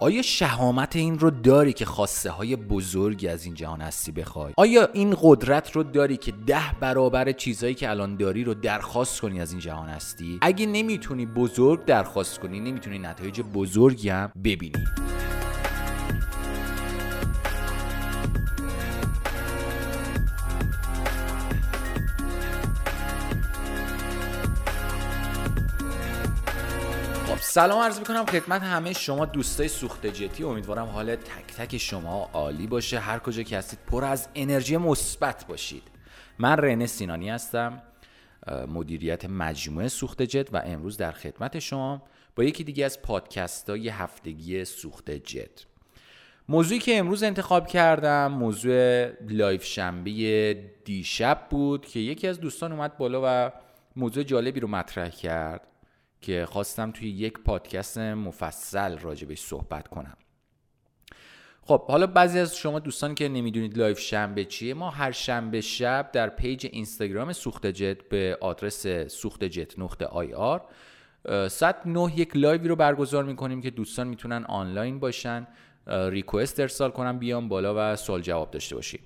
آیا شهامت این رو داری که خواسته های بزرگی از این جهان هستی بخوای؟ آیا این قدرت رو داری که ده برابر چیزهایی که الان داری رو درخواست کنی از این جهان هستی؟ اگه نمی‌تونی بزرگ درخواست کنی نمی‌تونی نتایج بزرگی هم ببینی. سلام عرض می‌کنم خدمت همه شما دوستای سوخت جتی. امیدوارم حال تک تک شما عالی باشه. هر کجا که هستید پر از انرژی مثبت باشید. من رنه سینانی هستم مدیریت مجموعه سوخت جت و امروز در خدمت شما با یکی دیگه از پادکست های هفتگی سوخت جت. موضوعی که امروز انتخاب کردم موضوع live شنبه دیشب بود که یکی از دوستان اومد بالا و موضوع جالبی رو مطرح کرد. که خواستم توی یک پادکست مفصل راجبش صحبت کنم. خب حالا بعضی از شما دوستان که نمی‌دونید live شنبه چیه ما هر شنبه شب در page اینستاگرام سوخت جت به آدرس سوخت جت نقطه IR ساعت نه یک live ی رو برگزار می‌کنیم که دوستان می‌تونن آنلاین باشن request ارسال کنن بیان بالا و سوال جواب داشته باشیم.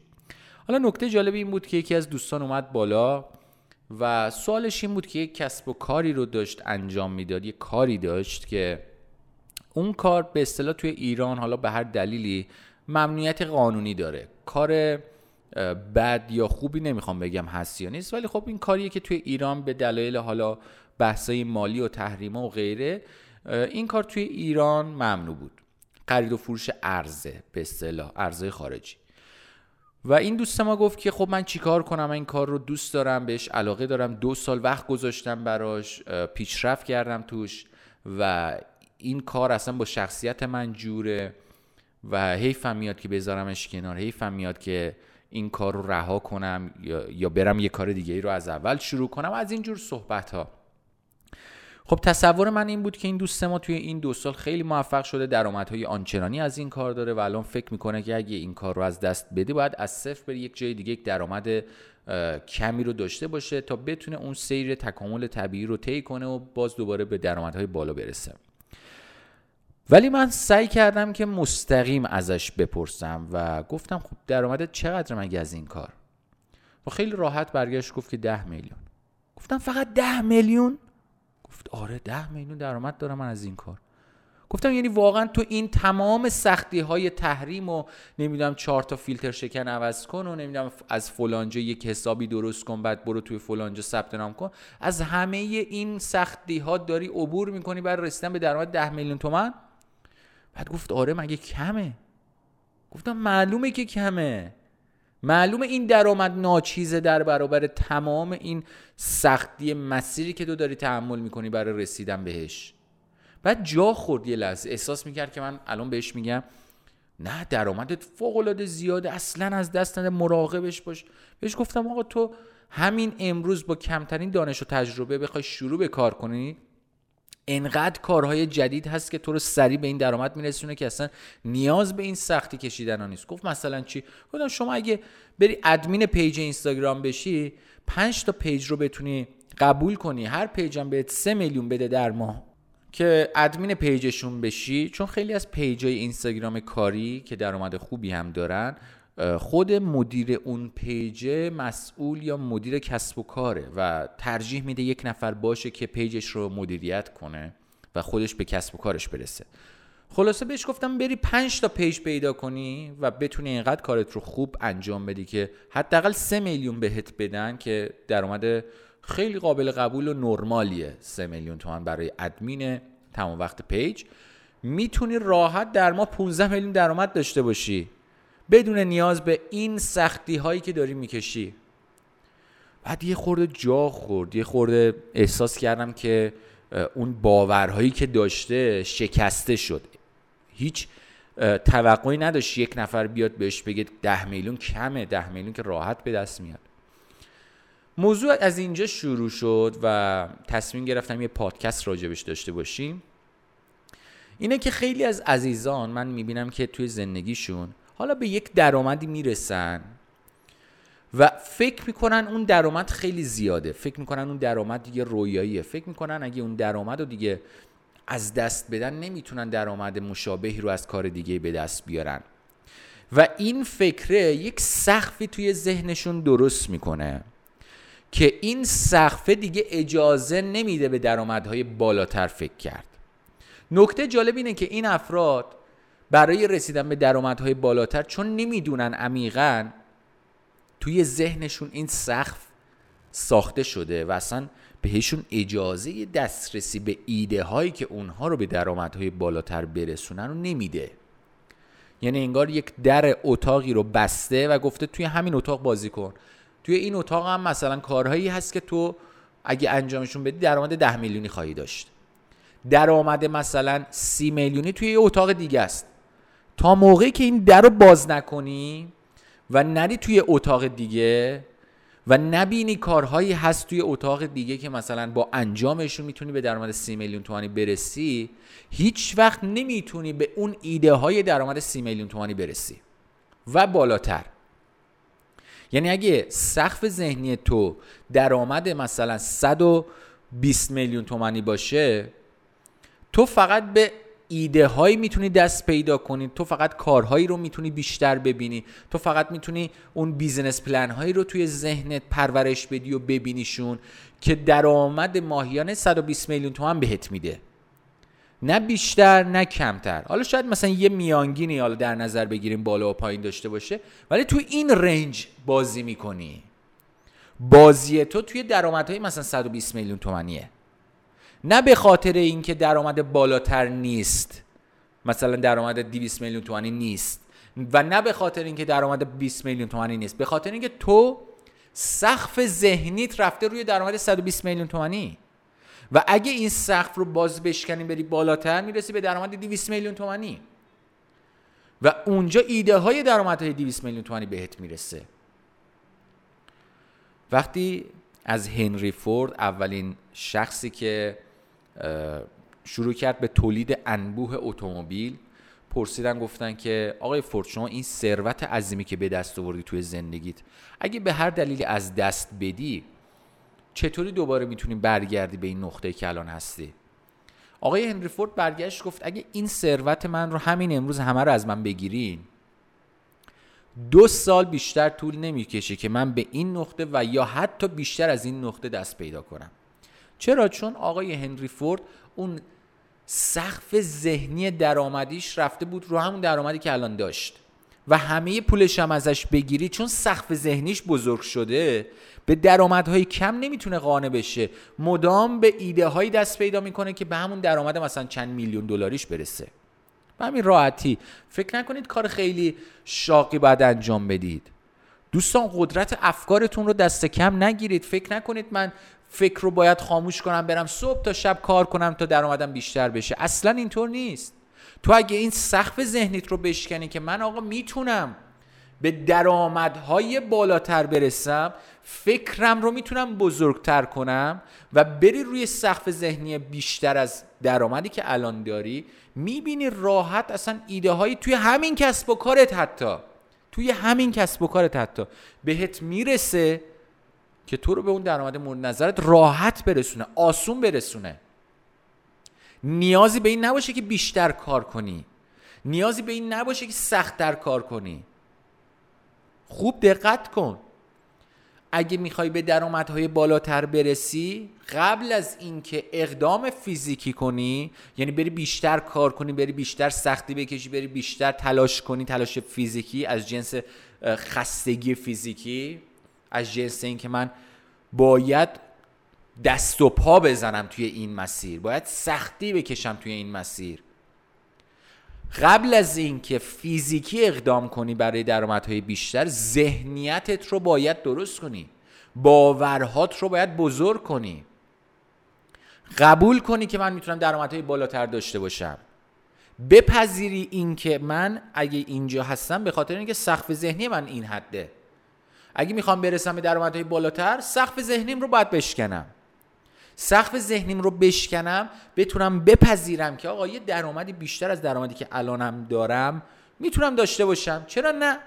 حالا نکته جالب این بود که یکی از دوستان اومد بالا و سوالش این بود که یک کسب و کاری رو داشت انجام می‌داد یک کاری داشت که اون کار به اصطلاح توی ایران حالا به هر دلیلی ممنوعیت قانونی داره. کار بد یا خوبی نمی‌خوام بگم هست یا نیست ولی خب این کاریه که توی ایران به دلایل حالا بحثای مالی و تحریما و غیره این کار توی ایران ممنوع بود. خرید و فروش ارزه به اصطلاح ارزه خارجی. و این دوست ما گفت که خب من چیکار کنم؟ این کار رو دوست دارم بهش علاقه دارم. دو سال وقت گذاشتم براش پیشرفت کردم توش و این کار اصلا با شخصیت من جوره و حیفم میاد که بذارمش کنار. حیفم میاد که این کار رو رها کنم یا برم یه کار دیگه ای رو از اول شروع کنم. از اینجور صحبت ها خب تصور من این بود که این دوست ما توی این دو سال خیلی موفق شده درآمدهای آنچنانی از این کار داره و الان فکر می‌کنه که اگه این کار رو از دست بده باید از صفر بره یک جای دیگه یک درآمد کمی رو داشته باشه تا بتونه اون سیر تکامل طبیعی رو طی کنه و باز دوباره به درآمدهای بالا برسه. ولی من سعی کردم که مستقیم ازش بپرسم و گفتم خب درآمدت چقدر مگه از این کار؟ و خیلی راحت برگشت گفت که ده میلیون. گفتم فقط ده میلیون؟ گفت آره ده میلیون درآمد دارم من از این کار. گفتم یعنی واقعا تو این تمام سختی های تحریم و نمی‌دونم چهار تا فیلتر شکن عوض کن و نمی‌دونم از فلانجا یک حسابی درست کن بعد برو توی فلانجا ثبت نام کن. از همه این سختی ها داری عبور می‌کنی برای رسیدن به درآمد ده میلیون تومن بعد گفت آره مگه کمه؟ گفتم معلومه که کمه. معلومه این درآمد ناچیزه در برابر تمام این سختی مسیری که تو داری تحمل می‌کنی برای رسیدن بهش. بعد جا خورد یه لحظه. احساس می‌کرد که من الان بهش میگم نه درآمدت فوق العاده زیاده اصلا از دست نده مراقبش باش. بهش گفتم آقا تو همین امروز با کمترین دانش و تجربه بخوای شروع به کار کنی؟ انقدر کارهای جدید هست که تو رو سریع به این درآمد میرسونه که اصلا نیاز به این سختی کشیدن ها نیست. گفت مثلا چی؟ گفتم شما اگه بری admin page اینستاگرام بشی پنج تا page رو بتونی قبول کنی. هر page م بهت سه میلیون بده در ماه که admin page شون بشی چون خیلی از page ای اینستاگرام کاری که درآمد خوبی هم دارن خود مدیر اون page ه مسئول یا مدیر کسب و کاره و ترجیح میده یک نفر باشه که page ش رو مدیریت کنه و خودش به کسب و کارش برسه. خلاصه بهش گفتم بری پنج تا page پیدا کنی و بتونی اینقدر کارت رو خوب انجام بدی که حداقل سه میلیون بهت بدن که درآمد خیلی قابل قبول و نرمالیه. سه میلیون تومن برای ادمین تمام وقت page. می‌تونی راحت در ماه 15 میلیون درآمد داشته باشی. بدون نیاز به این سختی هایی که داری می‌کشی. بعد یه خورده جا خورد یه خورده احساس کردم که اون باورهایی که داشته شکسته شد. هیچ توقعی نداشت یک نفر بیاد بهش بگه ده میلیون کمه ده میلیون که راحت به دست میاد. موضوع از اینجا شروع شد و تصمیم گرفتم یه پادکست راجبش داشته باشیم. اینه که خیلی از عزیزان من می‌بینم که توی زندگیشون حالا به یک درآمدی می‌رسن و فکر می‌کنن اون درآمد خیلی زیاده. فکر می‌کنن اون درآمد دیگه رویاییه. فکر می‌کنن اگه اون درآمد رو دیگه از دست بدن نمی‌تونن درآمد مشابهی رو از کار دیگه به دست بیارن. و این فکره یک سقفی توی ذهنشون درست می‌کنه که این سقفه دیگه اجازه نمیده به درآمدهای بالاتر فکر کرد. نکته جالب اینه که این افراد برای رسیدن به درآمدهای بالاتر چون نمی‌دونن عمیقا توی ذهنشون این سقف ساخته شده و اصلا بهشون اجازه دسترسی به ایده هایی که اونها رو به درآمدهای بالاتر برسونن رو نمیده. یعنی انگار یک در اتاقی رو بسته و گفته توی همین اتاق بازی کن. توی این اتاق هم مثلا کارهایی هست که تو اگه انجامشون بدی درآمد ده میلیونی خواهی داشت. درآمد مثلا سی میلیونی توی یه اتاق دیگه است. تا موقعی که این در رو باز نکنی و نری توی اتاق دیگه و نبینی کارهایی هست توی اتاق دیگه که مثلا با انجامشون می‌تونی به درآمد سی میلیون تومانی برسی هیچ وقت نمی‌تونی به اون ایده های درآمد سی میلیون تومانی برسی. و بالاتر. یعنی اگه سقف ذهنی تو درآمد مثلا 120 میلیون تومانی باشه تو فقط به ایده هایی می‌تونی دست پیدا کنی. تو فقط کارهایی رو می‌تونی بیشتر ببینی. تو فقط می‌تونی اون business plan هایی رو توی ذهنت پرورش بدی و ببینیشون که درآمد ماهیانه 120 میلیون تومن بهت میده. نه بیشتر نه کمتر. حالا شاید مثلا یه میانگینی حالا در نظر بگیریم بالا و پایین داشته باشه ولی تو این range بازی می‌کنی. بازی تو توی درآمدهای مثلا 120 میلیون تومنیه نه به خاطر اینکه درآمد بالاتر نیست. مثلا درآمد 200 میلیون تومانی نیست. و نه به خاطر اینکه درآمد 20 میلیون تومانی نیست. به خاطر اینکه تو سقف ذهنیت رفته روی درآمد 120 میلیون تومانی. و اگه این سقف رو باز بشکنی بری بالاتر می‌رسی به درآمد 200 میلیون تومانی. و اونجا ایده های درآمدهای 200 میلیون تومانی بهت می‌رسه. وقتی از هنری فورد اولین شخصی که شروع کرد به تولید انبوه اتومبیل. پرسیدن گفتن که آقای فورد شما این ثروت عظیمی که به دست آوردی توی زندگیت اگه به هر دلیلی از دست بدی چطوری دوباره می‌تونی برگردی به این نقطه که الان هستی؟ آقای هنری فورد برگشت گفت اگه این ثروت من رو همین امروز همه رو از من بگیرین دو سال بیشتر طول نمی‌کشه که من به این نقطه و یا حتی بیشتر از این نقطه دست پیدا کنم. چرا؟ چون آقای هنری فورد اون سقف ذهنی درآمدیش رفته بود رو همون درآمدی که الان داشت. و همه پولش هم ازش بگیری چون سقف ذهنیش بزرگ شده به درآمدهای کم نمی‌تونه قانع بشه. مدام به ایده هایی دست پیدا می‌کنه که به همون درآمد مثلا چند میلیون دلاریش برسه. به همین راحتی. فکر نکنید کار خیلی شاقی باید انجام بدید. دوستان قدرت افکارتون رو دست کم نگیرید. فکر نکنید من فکر رو باید خاموش کنم برم صبح تا شب کار کنم تا درآمدم بیشتر بشه. اصلا اینطور نیست. تو اگه این سقف ذهنیت رو بشکنی که من آقا می‌تونم به درآمدهای بالاتر برسم فکرم رو می‌تونم بزرگتر کنم و بری روی سقف ذهنی بیشتر از درآمدی که الان داری می‌بینی راحت اصلا ایده هایی توی همین کسب و کارت حتی. توی همین کسب و کارت حتی. بهت می‌رسه که تو رو به اون درآمد مورد نظرت راحت برسونه آسون برسونه. نیازی به این نباشه که بیشتر کار کنی. نیازی به این نباشه که سختتر کار کنی. خوب دقت کن. اگه می‌خوای به درآمدهای بالاتر برسی قبل از اینکه اقدام فیزیکی کنی یعنی بری بیشتر کار کنی بری بیشتر سختی بکشی بری بیشتر تلاش کنی تلاش فیزیکی از جنس خستگی فیزیکی از جنس اینکه من باید دست و پا بزنم توی این مسیر باید سختی بکشم توی این مسیر. قبل از اینکه فیزیکی اقدام کنی برای درآمدهای بیشتر ذهنیتت رو باید درست کنی. باورهات رو باید بزرگ کنی. قبول کنی که من می‌تونم درآمدهای بالاتر داشته باشم. بپذیری اینکه من اگه اینجا هستم به خاطر اینکه سقف ذهنی من این حده. اگه می‌خوام برسم به درآمدهای بالاتر سقف ذهنیم رو باید بشکنم. سقف ذهنیم رو بشکنم بتونم بپذیرم که آقا یه درآمدی بیشتر از درآمدی که الانم دارم می‌تونم داشته باشم. چرا نه؟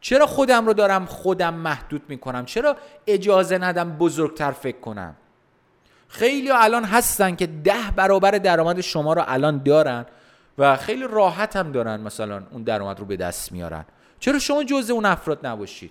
چرا خودم رو دارم خودم محدود می‌کنم؟ چرا اجازه ندم بزرگتر فکر کنم؟ خیلی الان هستن که ده برابر درآمد شما رو الان دارن و خیلی راحت هم دارن مثلا اون درآمد رو به دست میارن. چرا شما جزء اون افراد نباشید؟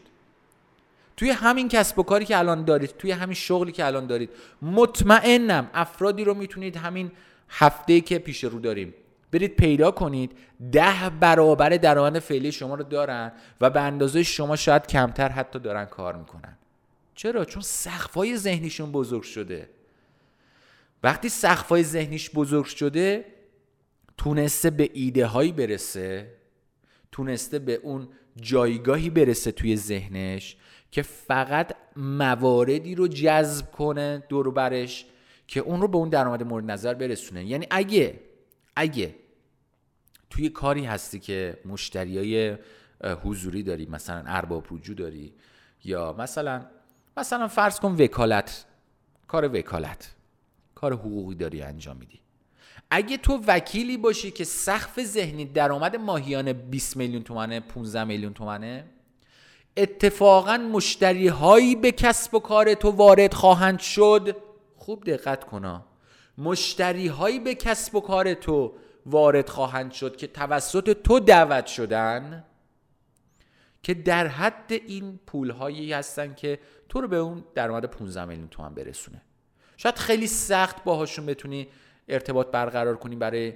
توی همین کسب و کاری که الان دارید توی همین شغلی که الان دارید مطمئنم افرادی رو می‌تونید همین هفته که پیش رو داریم برید پیدا کنید. ده برابر درآمد فعلی شما رو دارن و به اندازه شما شاید کمتر حتی دارن کار می‌کنن. چرا؟ چون سقفای ذهنیشون بزرگ شده. وقتی سقفای ذهنیش بزرگ شده تونسته به ایده هایی برسه تونسته به اون جایگاهی برسه توی ذهنش که فقط مواردی رو جذب کنه دور برش که اون رو به اون درآمد مورد نظر برسونه. یعنی اگه اگه توی کاری هستی که مشتریای حضوری داری مثلا ارباب رجوع داری یا مثلا مثلا فرض کن وکالت کار وکالت کار حقوقی داری انجام میدی. اگه تو وکیلی باشی که سقف ذهنی درآمد ماهیانه 20 میلیون تومنه 15 میلیون تومنه اتفاقا مشتری هایی به کسب و کار تو وارد خواهند شد. خوب دقت کنا مشتری هایی به کسب و کار تو وارد خواهند شد که توسط تو دعوت شدن که در حد این پول هایی هستن که تو رو به اون درآمد 15 میلیون تومن برسونه. شاید خیلی سخت باهاشون بتونی ارتباط برقرار کنی برای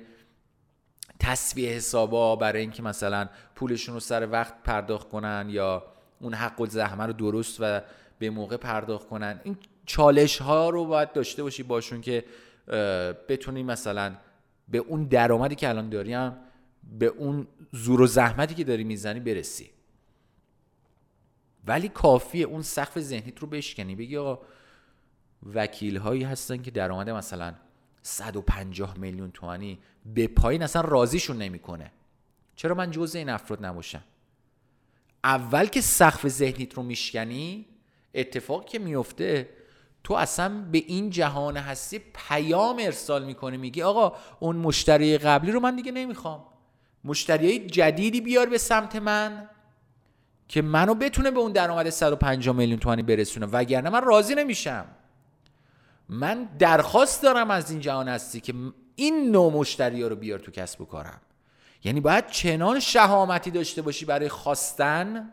تصویه حسابا برای اینکه مثلا پولشون رو سر وقت پرداخت کنن یا اون حق و زحمه رو درست و به موقع پرداخت کنن. این چالش ها رو باید داشته باشی باشون که بتونی مثلا به اون درآمدی که الان داریم به اون زور و زحمتی که داری می‌زنی برسی. ولی کافیه اون سقف ذهنیت رو بشکنی. بگی آقا وکیل هایی هستن که درآمد مثلا 150 میلیون تومانی به پایین اصلا راضیشون نمی‌کنه. چرا من جزء این افراد نباشم؟ اول که سقف ذهنیت رو میشکنی اتفاق که میفته تو اصلا به این جهان هستی پیام ارسال می‌کنی میگی آقا اون مشتری قبلی رو من دیگه نمی‌خوام. مشتری جدیدی بیار به سمت من که منو بتونه به اون درآمد 150 میلیون تومانی برسونه وگرنه من راضی نمیشم. من درخواست دارم از این جهان هستی که این نوع مشتری ها رو بیار تو کسب و کارم. یعنی باید چنان شهامتی داشته باشی برای خواستن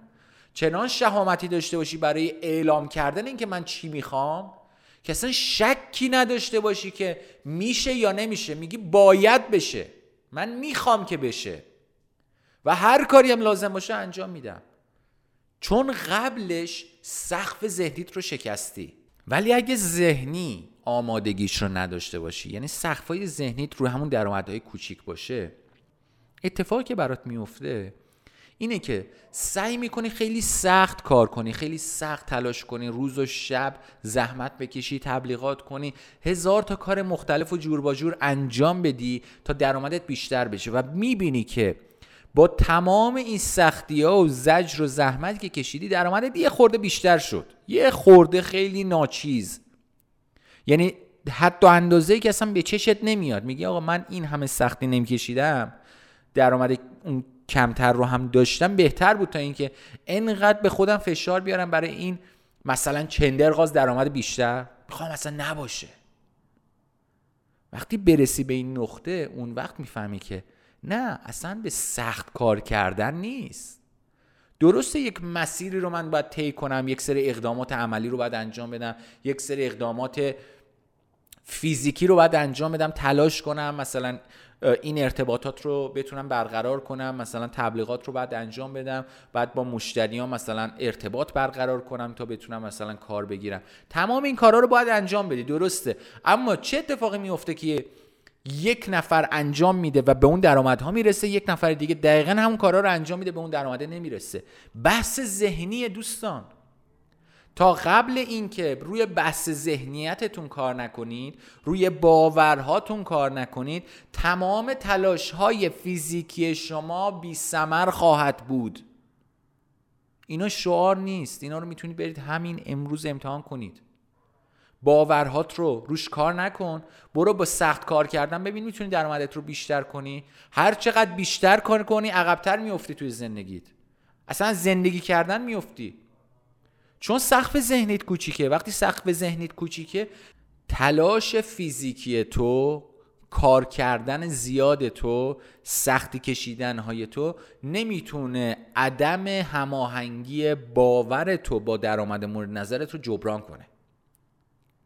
چنان شهامتی داشته باشی برای اعلام کردن اینکه من چی می‌خوام که اصلا شکی نداشته باشی که میشه یا نمیشه. میگی باید بشه. من می‌خوام که بشه. و هر کاری هم لازم باشه انجام میدم. چون قبلش سقف ذهنیت رو شکستی. ولی اگه ذهنی آمادگیش رو نداشته باشی یعنی سقفای ذهنیت رو همون درآمدهای کوچیک باشه اتفاقی که برات میفته اینه که سعی می‌کنی خیلی سخت کار کنی خیلی سخت تلاش کنی روز و شب زحمت بکشی تبلیغات کنی هزار تا کار مختلف و جور با جور انجام بدی تا درآمدت بیشتر بشه و می‌بینی که با تمام این سختی ها و زجر و زحمت که کشیدی درآمدت یه خورده بیشتر شد. یه خورده خیلی ناچیز. یعنی حتی اندازه که اصلا به چشت نمیاد. میگی آقا من این همه سختی نمیکشیدم. درآمد اون کمتر رو هم داشتم بهتر بود تا اینکه انقدر به خودم فشار بیارم برای این مثلا چندرغاز درآمد بیشتر. می‌خوام اصلا نباشه. وقتی برسی به این نقطه اون وقت می‌فهمی که نه اصلا به سخت کار کردن نیست. درسته یک مسیری رو من باید طی کنم یک سری اقدامات عملی رو باید انجام بدم یک سری اقدامات فیزیکی رو باید انجام بدم تلاش کنم مثلا این ارتباطات رو بتونم برقرار کنم مثلا تبلیغات رو بعد انجام بدم بعد با مشتریان مثلا ارتباط برقرار کنم تا بتونم مثلا کار بگیرم. تمام این کارها رو باید انجام بدی درسته. اما چه اتفاقی میفته که یک نفر انجام میده و به اون درآمدها می‌رسه یک نفر دیگه دقیقا همون کارا رو انجام میده به اون درآمده نمی‌رسه. بحث ذهنی دوستان. تا قبل اینکه روی بحث ذهنیتتون کار نکنید روی باورهاتون کار نکنید تمام تلاش های فیزیکی شما بی سمر خواهد بود. اینا شعار نیست. اینا رو می‌تونید برید همین امروز امتحان کنید. باورهات رو روش کار نکن. برو با سخت کار کردن. ببین می‌تونی درآمدت رو بیشتر کنی. هر چقدر بیشتر کار کنی عقبتر میفتی توی زندگیت. اصلا زندگی کردن میفتی چون سقف ذهنیت کوچیکه. وقتی سقف ذهنیت کوچیکه تلاش فیزیکی تو کار کردن زیاد تو سختی کشیدن های تو نمی‌تونه عدم هماهنگی باور تو با درآمد مورد نظرت رو جبران کنه.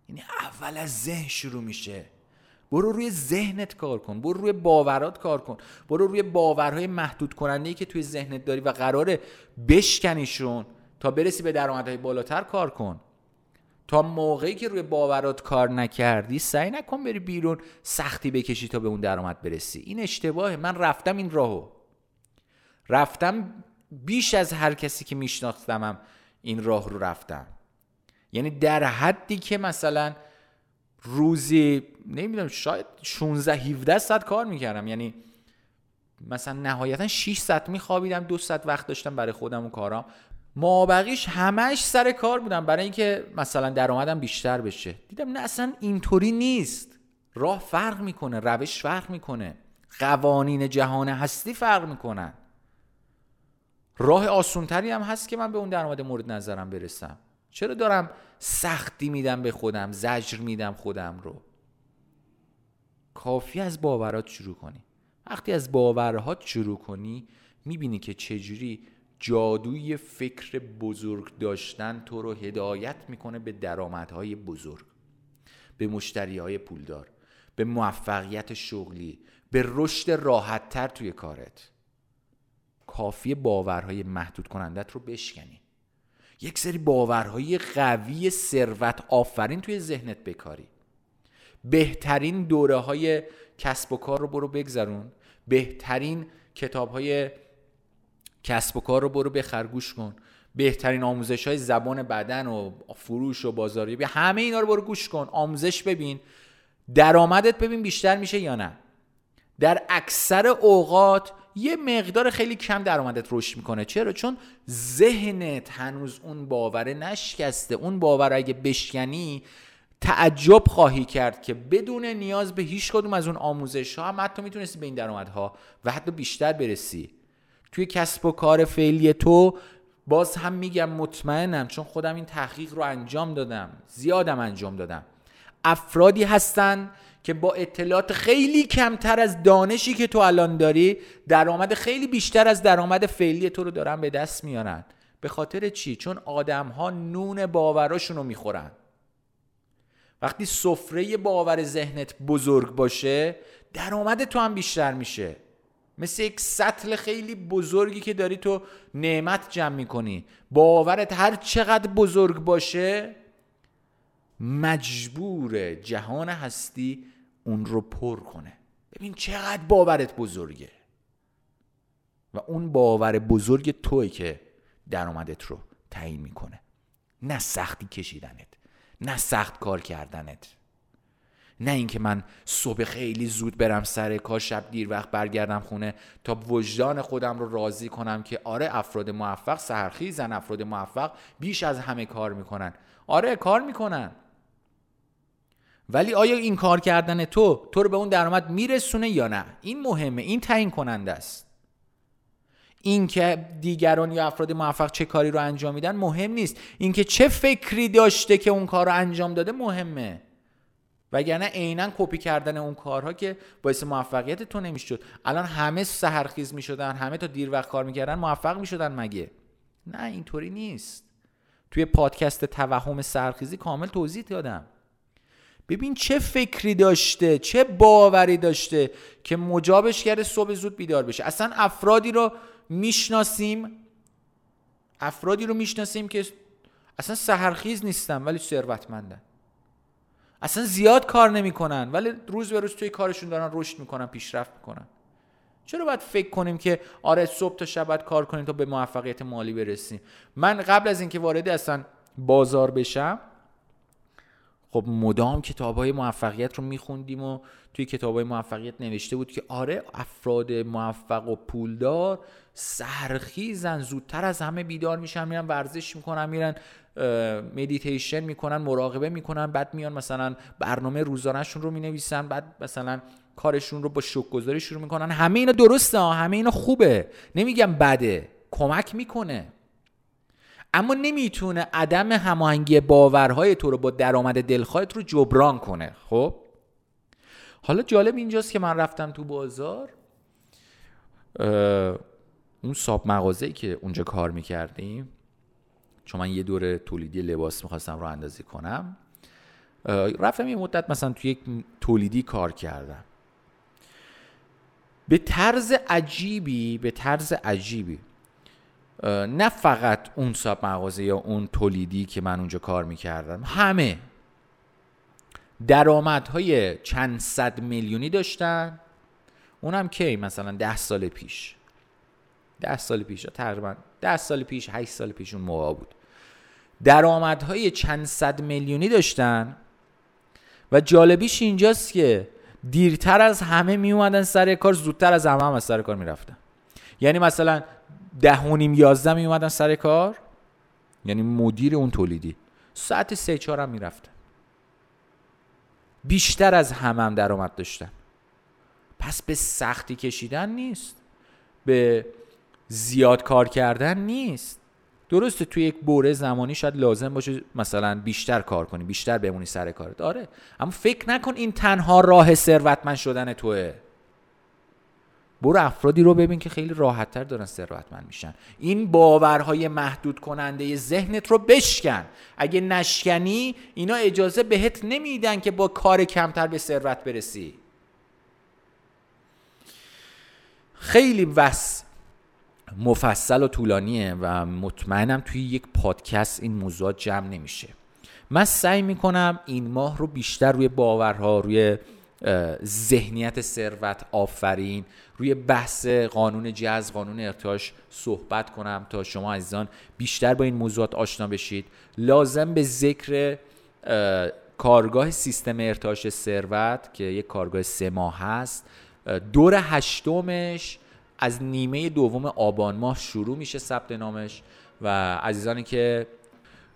یعنی اول از ذهن شروع میشه. برو روی ذهنت کار کن. برو روی باورات کار کن. برو روی باورهای محدود کننده ای که توی ذهنت داری و قراره بشکنیشون. تا برسی به درآمدهای بالاتر کار کن. تا موقعی که روی باورات کار نکردی سعی نکن بری بیرون سختی بکشی تا به اون درآمد برسی. این اشتباهه. من رفتم این راهو. رفتم بیش از هر کسی که میشناختمم این راه رو رفتم یعنی در حدی که مثلا روزی نمی‌دونم شاید 16 17 ساعت کار می‌کردم. یعنی مثلا نهایتا 6 ساعت میخوابیدم دو ساعت وقت داشتم برای خودم و کارام. مابقیش همش سر کار بودم برای اینکه مثلا درآمدم بیشتر بشه. دیدم نه اصلا اینطوری نیست. راه فرق می‌کنه روش فرق می‌کنه. قوانین جهان هستی فرق می‌کنن. راه آسونتری هم هست که من به اون درآمد مورد نظرم برسم. چرا دارم سختی میدم به خودم زجر میدم خودم رو؟ کافی از باورات شروع کنی. وقتی از باورهات شروع کنی می‌بینی که چجوری جادوی فکر بزرگ داشتن تو رو هدایت می‌کنه به درآمدهای بزرگ به مشتری های پولدار به موفقیت شغلی به رشد راحتتر توی کارت. کافی باورهای محدود کنندت رو بشکنی. یک سری باورهای قوی ثروت آفرین توی ذهنت بکاری. بهترین دوره های کسب و کار رو برو بگذرون. بهترین کتاب های کسب و کار رو برو بخرگوش کن. بهترین آموزش های زبان بدن و فروش و بازاریابی همه اینا رو برو گوش کن. آموزش ببین. درآمدت ببین بیشتر میشه یا نه. در اکثر اوقات یه مقدار خیلی کم درآمدت رشد می‌کنه. چرا؟ چون ذهنت هنوز اون باور نشکسته. اون باور اگه بشکنی تعجب خواهی کرد که بدون نیاز به هیچ کدوم از اون آموزش ها هم حتی می‌تونستی به این درآمدها و حتی بیشتر برسی. توی کسب و کار فعلی تو باز هم میگم مطمئنم چون خودم این تحقیق رو انجام دادم زیادم انجام دادم. افرادی هستن که با اطلاعات خیلی کمتر از دانشی که تو الان داری درآمد خیلی بیشتر از درآمد فعلی تو رو دارن به دست میارن. به خاطر چی؟ چون آدم ها نون باوراشون رو می‌خورن. وقتی سفره باور ذهنت بزرگ باشه درآمد تو هم بیشتر میشه. مثل یک سطل خیلی بزرگی که داری تو نعمت جمع می‌کنی. باورت هر چقدر بزرگ باشه مجبور جهان هستی اون رو پر کنه. ببین چقدر باورت بزرگه. و اون باور بزرگ توی که درآمدت رو تعیین می‌کنه. نه سختی کشیدنت نه سخت کار کردنت. نه اینکه من صبح خیلی زود برم سر کار شب دیر وقت برگردم خونه تا وجدان خودم رو راضی کنم که آره افراد موفق سهرخیزن افراد موفق بیش از همه کار می‌کنن. آره کار می‌کنن. ولی آیا این کار کردن تو تو رو به اون درآمد میرسونه یا نه؟ این مهمه این تعیین کننده است. اینکه دیگران یا افراد موفق چه کاری رو انجام میدن مهم نیست. اینکه چه فکری داشته که اون کار رو انجام داده مهمه. وگرنه عینا کپی کردن اون کارها که باعث موفقیت تو نمی‌شد. الان همه سهرخیز می‌شدن همه تا دیر وقت کار می‌کردن موفق می‌شدن مگه؟ نه اینطوری نیست. توی پادکست توهم سرخیزی کامل توضیح دادم. ببین چه فکری داشته چه باوری داشته که مجابش کرده صبح زود بیدار بشه. اصلا افرادی رو می‌شناسیم افرادی رو می‌شناسیم که اصلا سهرخیز نیستن ولی ثروتمندن. اصلا زیاد کار نمی‌کنن ولی روز به روز توی کارشون دارن رشد می‌کنن پیشرفت می‌کنن. چرا باید فکر کنیم که آره صبح تا شب باید کار کنیم تا به موفقیت مالی برسیم؟ من قبل از اینکه وارد اصلا بازار بشم خب مدام کتاب های موفقیت رو میخوندیم و توی کتاب های موفقیت نوشته بود که آره افراد موفق و پولدار سرخیزن زودتر از همه بیدار میشن میرن ورزش می‌کنن میرن مدیتیشن می‌کنن مراقبه می‌کنن بعد میان مثلا برنامه روزانهشون رو می‌نویسن بعد مثلا کارشون رو با شک گذاری شروع می‌کنن. همه اینا درسته همه اینا خوبه. نمیگم بده کمک می‌کنه. اما نمی‌تونه عدم هماهنگی باورهای تو رو با درآمد دلخواهت رو جبران کنه خب؟ حالا جالب اینجاست که من رفتم تو بازار اون ساب مغازه که اونجا کار می‌کردیم چون من یه دور تولیدی لباس می‌خواستم رو اندازی کنم رفتم یه مدت مثلا توی یک تولیدی کار کردم. به طرز عجیبی به طرز عجیبی نه فقط اون ساب مغازه یا اون تولیدی که من اونجا کار می‌کردم همه درآمدهای چند صد میلیونی داشتن. اونم کی؟ مثلا ده سال پیش. ده سال پیش تقریبا ده سال پیش هشت سال پیش اون موقع بود. درآمدهای چند صد میلیونی داشتن. و جالبیش اینجاست که دیرتر از همه می سر کار زودتر از همه هم از سر کار می‌رفتن. یعنی مثلا ده و نیم یازده می اومدن سر کار؟ یعنی مدیر اون تولیدی. ساعت سه چهار هم می‌رفتن. بیشتر از همه هم درآمد داشتن. پس به سختی کشیدن نیست. به زیاد کار کردن نیست. درسته توی یک بوره زمانی شاید لازم باشه مثلا بیشتر کار کنی بیشتر بمونی سر کارت. آره. اما فکر نکن این تنها راه ثروتمند شدن توه. برو افرادی رو ببین که خیلی راحتتر دارن ثروتمند میشن. این باورهای محدود کننده ذهنت رو بشکن. اگه نشکنی اینا اجازه بهت نمیدن که با کار کمتر به ثروت برسی. خیلی وس مفصل و طولانیه و مطمئنم توی یک پادکست این موضوع جمع نمیشه. من سعی می‌کنم این ماه رو بیشتر روی باورها روی ذهنیت ثروت آفرین. روی بحث قانون جذب قانون ارتعاش صحبت کنم تا شما عزیزان بیشتر با این موضوعات آشنا بشید. لازم به ذکر کارگاه سیستم ارتعاش ثروت که یک کارگاه سه ماه هست دور هشتمش از نیمه دوم آبان ماه شروع میشه ثبت نامش و عزیزانی که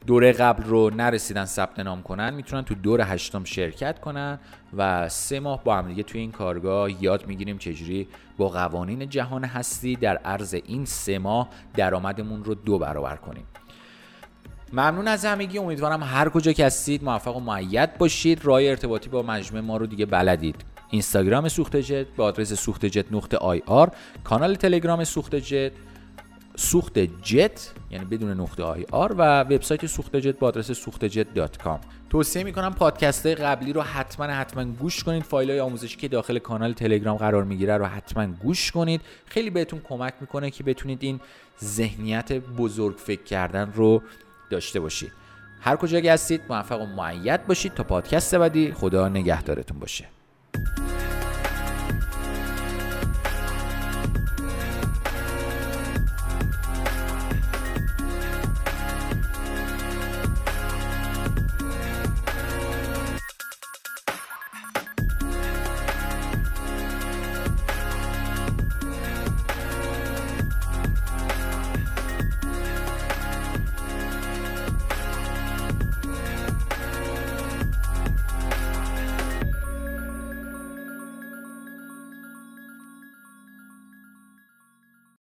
دوره قبل رو نرسیدن ثبت نام کنن می‌تونن تو دور هشتم شرکت کنن و سه ماه با هم دیگه توی این کارگاه یاد می‌گیریم چجوری با قوانین جهان هستی در عرض این سه ماه درآمدمون رو دو برابر کنیم. ممنون از همگی. امیدوارم هر کجا که هستید موفق و معید باشید. راه ارتباطی با مجموعه ما رو دیگه بلدید. اینستاگرام سوخت جت به آدرس سوخت جت نقطه IR کانال تلگرام سوخت جت سوخت جت یعنی بدون نقطه IR و وبسایت سوخت جت با آدرس سوخت جت dot com. توصیه می‌کنم پادکست قبلی رو حتما حتما گوش کنید. فایل های آموزشی که داخل کانال تلگرام قرار می‌گیره رو حتما گوش کنید. خیلی بهتون کمک می‌کنه که بتونید این ذهنیت بزرگ فکر کردن رو داشته باشید هر کجا هستید موفق و مؤید باشید. تا پادکست بعدی خدا نگهدارتون باشه.